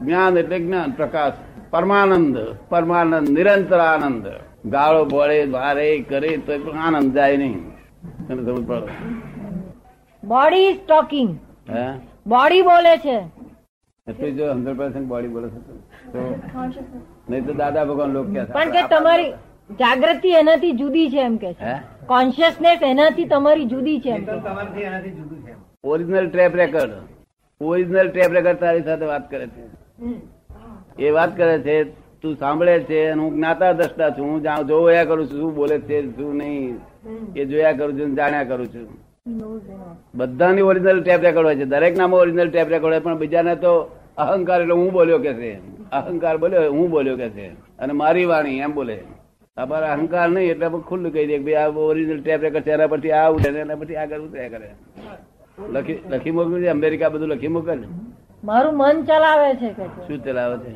જ્ઞાન એટલે જ્ઞાન પ્રકાશ. પરમાનંદ પરમાનંદ નિરંતર આનંદ. ગાળો બોળે ભારે કરે તો પણ આનંદ જાય નહીં. તને સમજ પડે? બોડી ઇઝ ટોકિંગ હે? બોડી બોલે છે. એટલે જો હંડ્રેડ પર્સન્ટ બોડી બોલે છે તો? નહીં તો દાદા ભગવાન લોક કે પણ કે તમારી જાગૃતિ એનાથી જુદી છે એમ કે છે. કોન્શિયસનેસ એનાથી તમારી જુદું છે original tape record original tape record તારી સાથે વાત કરે છે. એ વાત કરે છે, તું સાંભળે છે હું જ્ઞાતા દ્રષ્ટા છું, હું જોયા કરું છું, શું બોલે છે, શું નહીં, એ જોયા કરું છું જાણ્યા કરું છું. બધાની ઓરિજિનલ ટેપ રેકોર્ડ હોય છે દરેક નામ ઓરિજિનલ ટેપ રેકોર્ડ હોય, પણ બીજાને તો અહંકાર એટલે હું બોલ્યો કે છે. અહંકાર બોલ્યો હું બોલ્યો કે છે. અને મારી વાણી એમ બોલે. અમારા અહંકાર નહીં, એટલે આપણે ખુલ્લું કહી દે ભાઈ, આ ઓરિજિનલ ટેપ રેકોર્ડ છે, એના પરથી આ ઉઠે એના પરથી આગળ ઉતર્યા કરે. લખી લખી મોકલ્યું છે, અમેરિકા બધું લખી મોકલ મારું મન ચલાવે છે કે શું ચલાવે છે?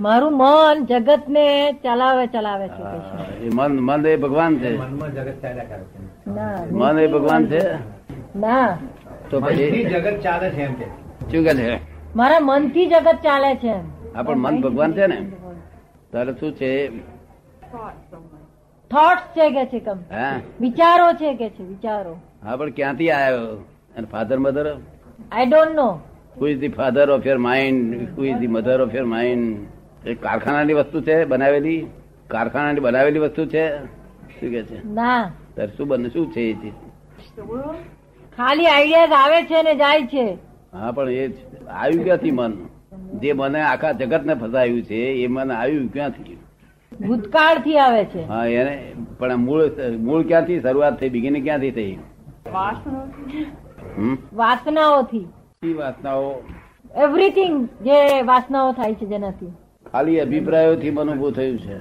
મારું મન જગત ને ચલાવે ચલાવે છે એ મન મન એ ભગવાન છે. જગત ચાલ્યા કરે છે. ના. મન એ ભગવાન છે? ના. તો પછી? જગત ચાલે છે એમ કે. શું કે છે? મારા મનથી જગત ચાલે છે હા પણ મન ભગવાન છે ને? તારે શું છે? થોટ્સ છે કે છે કમ? વિચારો છે કે છે? વિચારો. હા પણ ક્યાંથી આવ્યો અને father mother I don't know who is the father of your mind who is the mother of your mind એ કારખાનાની વસ્તુ છે બનાવેલી? કારખાનાની બનાવેલી વસ્તુ છે? શું કે છે? ના. તારે શું બને શું છે એ ચીજ ખાલી આઈડિયા આવે છે ને જાય છે. હા પણ એ આવ્યું ક્યાંથી મન? જે મને આખા જગત ને ફસાયું છે એ મન આવ્યું ક્યાંથી? ભૂતકાળથી આવે છે. હા એને પણ મૂળ મૂળ ક્યાંથી શરૂઆત થઈ? બિગિનિંગ ક્યાંથી થઈ? વાસનાઓથી. શી વાસનાઓ? એવરીથિંગ જે વાસનાઓ થાય છે જેનાથી. ખાલી અભિપ્રાયોથી મન ઉભું થયું છે.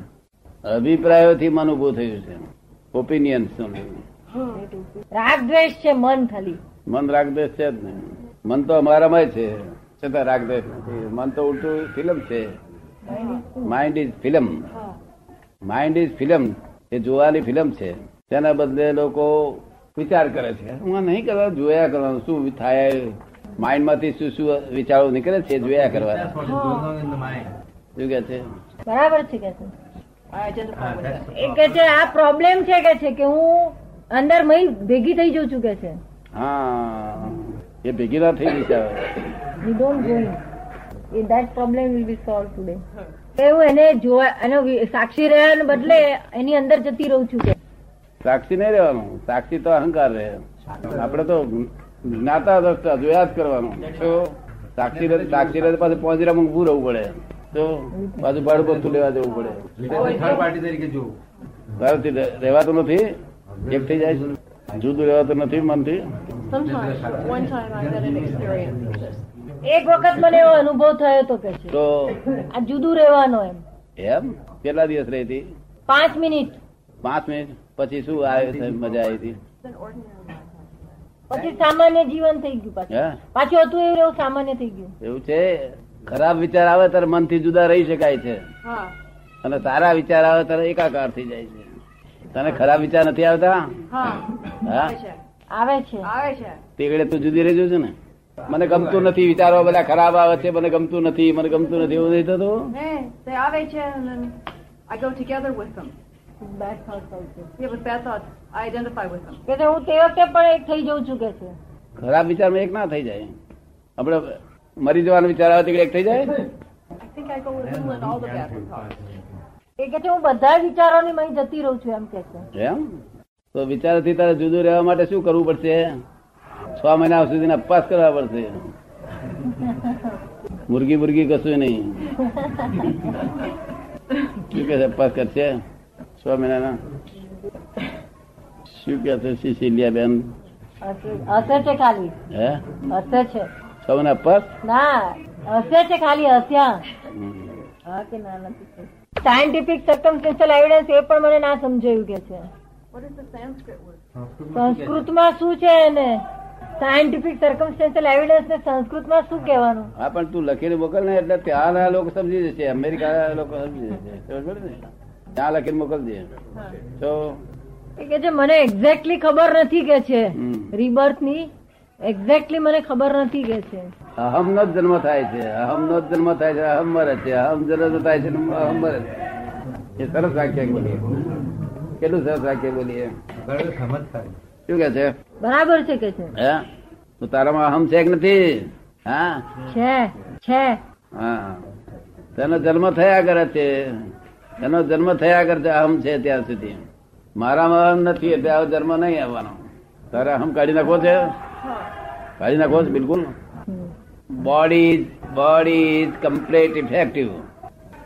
અભિપ્રાયોથી મન ઉભું થયું છે. ઓપિનિયન રાગદ્વેષ છે મન ખાલી. મન રાગદ્વેષ છે જ નહીં મન તો અમારામાં છે. છતાં રાગદ્વેષ નથી. મન તો ઉલટું ફિલ્મ છે. Mind is film mind is film એ જોવાની ફિલ્મ છે. તેના બદલે લોકો વિચાર કરે છે. હું નહીં કરવા જોયા કરવાનું. શું થાય માઇન્ડમાંથી શું શું વિચારો નીકળે છે જોયા mind. શું કે છે? બરાબર છે કે છે? એ કે છે આ પ્રોબ્લેમ છે કે છે કે હું અંદર મહી ભેગી થઈ જઉં છું કે છે? હા એ ભેગી ના થઈ વિચારો. We don't go in that problem will be solve today એવું એને જોવા એનો સાક્ષી રહ્યા બદલે એની અંદર જતી રહું છું કે સાક્ષી નહીં રહેવાનું. સાક્ષી તો અહંકાર રહે. આપડે તો જ્ઞાતા દ્રષ્ટા જોયા જ કરવાનું. સાક્ષી સાક્ષી રહે પાછું પોંજરામાં ઉભું રહેવું પડે. તો પાછું ભાડું બધું લેવા જવું પડે. રહેવાતું નથી. એક થઈ જાય. જુદું રહેવાતું નથી મનથી. Sometimes, one time I had an experience of this. એક વખત મને એવો અનુભવ થયો તો કે તો આ જુદું રહેવાનો એમ. એમ? કેટલા દિવસ રહી હતી? પાંચ મિનિટ. પાંચ મિનિટ? પછી શું આવ્યું મજા આવી હતી. પછી સામાન્ય જીવન થઈ ગયું પાછું. પાછું હતું એવું એવું સામાન્ય થઈ ગયું. એવું છે? ખરાબ વિચાર આવે ત્યારે મનથી જુદા રહી શકાય છે. અને સારા વિચાર આવે ત્યારે એકાકાર થઈ જાય છે. તને ખરાબ વિચાર નથી આવતા? આવે છે. આવે છે. તેગડે તું જુદી રહી જવું છે ને? મને ગમતું નથી વિચારો બધા ખરાબ આવે છે મને ગમતું નથી મને ગમતું નથી એવું નહીં થતું? આવે છે I go together with them. Bad thoughts also. Yeah, with bad thoughts, I identify with them. કે હું તે વખતે પણ એક થઈ જઉં છું કે છે. ખરાબ વિચારમાં એક ના થઈ જાય. આપણે મરી જવાનો વિચાર આવે એક થઈ જાય? I think I go with little and all the bad thoughts. એ કે છે હું બધા વિચારોની મય જતી રહું છું એમ કે છે. એમ? તો વિચારથી તારે જુદું રહેવા માટે શું કરવું પડશે? છ મહિના સુધી અપવાસ કરવા પડશે. મુરગી મુરગી કશું નહીં. શું કે છે અપવાસ કરશે? છ મહિનાના શું કે છે સિસિલિયા બેન હસે છે ખાલી હે અસર છે છ મહિના અપવાસ ના અસર છે ખાલી હસ્યા હા કે ના નથી સાયન્ટિફિક સર્કમસ્ટેન્શિયલ એવિડન્સ એ પણ મને ના સમજાયું કે છે. What is the Sanskrit word? સંસ્કૃતમાં શું છે એને? સાયન્ટિફિક સર્કમસ્ટેન્શિયલ એવિડન્સ ને સંસ્કૃતમાં શું કહેવાનું? હા પણ તું લખીને મોકલ ને એટલે ત્યાં લોકો સમજી જશે અમેરિકા લોકો સમજી જશે. પડી ને? ત્યાં લખીને મોકલજે તો કે છે મને એક્ઝેક્ટલી ખબર નથી કે છે. રિબર્થની એક્ઝેક્ટલી મને ખબર નથી કે છે. અહમ નો જન્મ થાય છે અહમ નો જન્મ થાય છે અહમ મરે છે અહમ જન્મ થાય છે અહમ મરે છે. એ સરસ વાક્ય બોલીએ. કેટલું સરસ વાક્ય બોલીએ. બરાબર શું કે છે? બરાબર છે કે છે? હે? તો તારામાં અહમ છે કે નથી? હા? છે છે. હા. તેનો જન્મ થયા કરે છે. એનો જન્મ થયા કરતો અહમ છે ત્યાં સુધી. મારામાં અહમ નથી એટલે આવો જન્મ નહીં આવવાનો. તારે અહમ કાઢી નાખવો છે? કાઢી નાખવો છે બિલકુલ. Body body is complete effective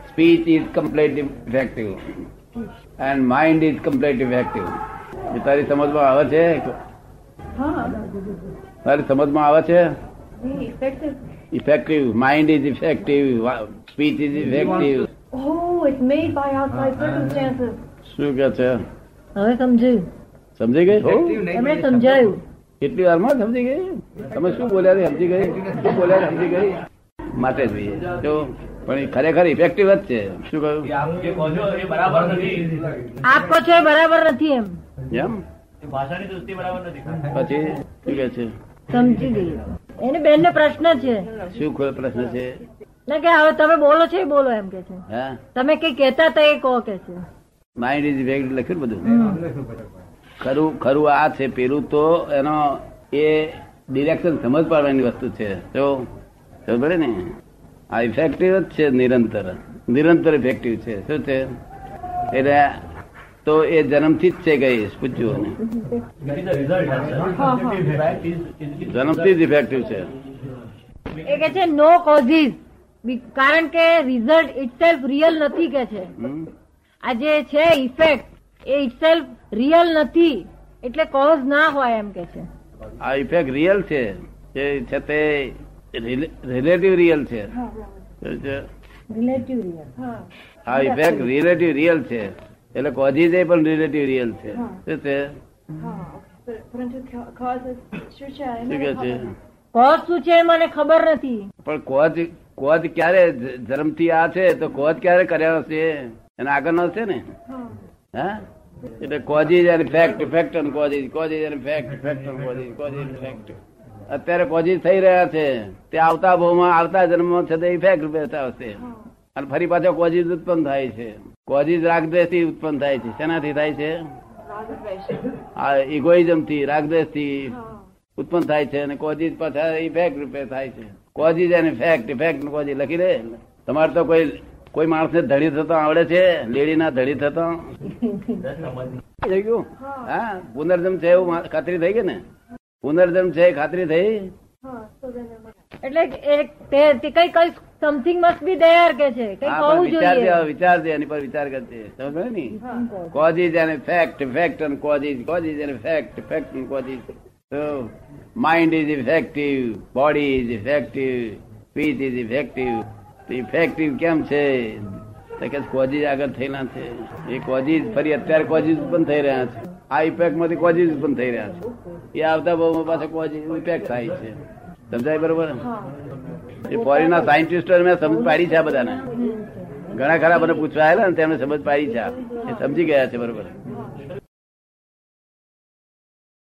speech is complete effective and mind is complete effective એ તારી સમજમાં આવે છે? તારી સમજમાં આવે છે? Effective mind is effective speech is effective it's made by outside circumstances. શું કે છે? હવે સમજુ. સમજી ગઈ? એ સમજાયું. કેટલી વારમાં સમજી ગઈ? તમે શું બોલ્યા સમજી ગઈ? શું બોલ્યા સમજી ગઈ? માટે જોઈએ. તો પણ એ ખરેખર ઇફેક્ટિવ જ છે. શું કહ્યું? આપ કહો છો એ બરાબર નથી. આપ કહો છો એ બરાબર નથી એમ. એમ? ભાષાની દૃષ્ટિ બરાબર નથી. પછી શું કે છે? સમજી ગઈ. એને બેન ને પ્રશ્ન છે. શું ખોલ પ્રશ્ન છે? ના કે હવે તમે બોલો છો બોલો એમ કે છે. તમે કઈ કેતા હતા એ કહો કે છે. માઇન્ડ ઇઝ વેગ લખ્યું બધું. ખરું ખરું આ છે પેલું તો એનો એ ડિરેક્શન સમજ પાડવાની વસ્તુ છે. તો ખબર ને? આ ઇફેક્ટિવ જ છે નિરંતર. નિરંતર ઇફેક્ટિવ છે. શું છે? એટલે તો એ જન્મથી જ છે ગઈ પૂછ્યું જન્મથી જ ઇફેક્ટિવ છે. એ કે છે નો કોઝિસ કારણ કે રિઝલ્ટ ઇટસેલ્ફ રિયલ નથી કે છે? આ જે છે ઇફેક્ટ એ ઇટસેલ્ફ રિયલ નથી એટલે કોઝ ના હોય એમ કે છે. આ ઇફેક્ટ રિયલ છે. એ છે તે રિલેટિવ રિયલ છે. રિલેટિવ રિયલ આ ઇફેક્ટ રિલેટિવ રિયલ છે. એટલે કોઝિસ એ પણ રિલેટિવ રિયલ છે. શું છે પરંતુ ca- શું છે? શું કે છે? કોઝ શું છે મને ખબર નથી. પણ કોજ કોજ ક્યારે જન્મથી આ છે તો કોજ ક્યારે કર્યા હશે? એના આગળનો છે ને? હા. એટલે cause is an fact fact અને causes is an fact fact અને કોજીજ ઇઝ ફેક્ટ. અત્યારે કોજીજ થઈ રહ્યા છે. તે આવતા ભાવમાં આવતા જન્મ છે તે ઇફેક્ટ બેસતા હશે. અને ફરી પાછો કોજીજ ઉત્પન્ન થાય છે. રાગદ્વેષથી ઉત્પન્ન થાય છે. શેનાથી થાય છે? આ ઇગોઇઝમથી રાગદ્વેષથી ઉત્પન્ન થાય છે અને કોજીજ પાછા ઇફેક્ટ રૂપે થાય છે. કોજીજ અને ફેક્ટ ઇફેક્ટ કોજી લખી દે. તમારે તો કોઈ કોઈ માણસને ધડી થતો આવડે છે લેડીના ધડી થતો. થઈ ગયું? હા પુનર્જન્મ છે એવું ખાતરી થઈ ગઈ ને? પુનર્જન્મ છે ખાતરી થઈ? એટલે એક તે કઈ કઈ સમથિંગ મસ્ટ બી દેર કે છે? કઈ કહું વિચાર જોઈએ. વિચાર દે એની પર વિચાર કરજે. સમજ ને? કોજીજ અને ફેક્ટ ફેક્ટ અને કોજીજ કોજીજ અને ફેક્ટ ફેક્ટ અને કોજીજ તો mind is effective body is effective speech is effective effective કેમ છે? તો કે કોજીજ આગળ થયેલા છે. એ કોજીજ ફરી અત્યારે કોજીજ ઉત્પન્ન થઈ રહ્યા છે. આ ઇફેક્ટમાંથી કોજીજ ઉત્પન્ન થઈ રહ્યા છે. એ આવતા બહુ પાસે કોજીજ ઇફેક્ટ થાય છે. સમજાય બરોબર? એ ફોરીના સાયન્ટિસ્ટો મેં સમજ પાડી છે આ બધાને. ઘણા ખરા મને પૂછવા આવેલા ને તેમને સમજ પાડી છે એ સમજી ગયા છે બરોબર.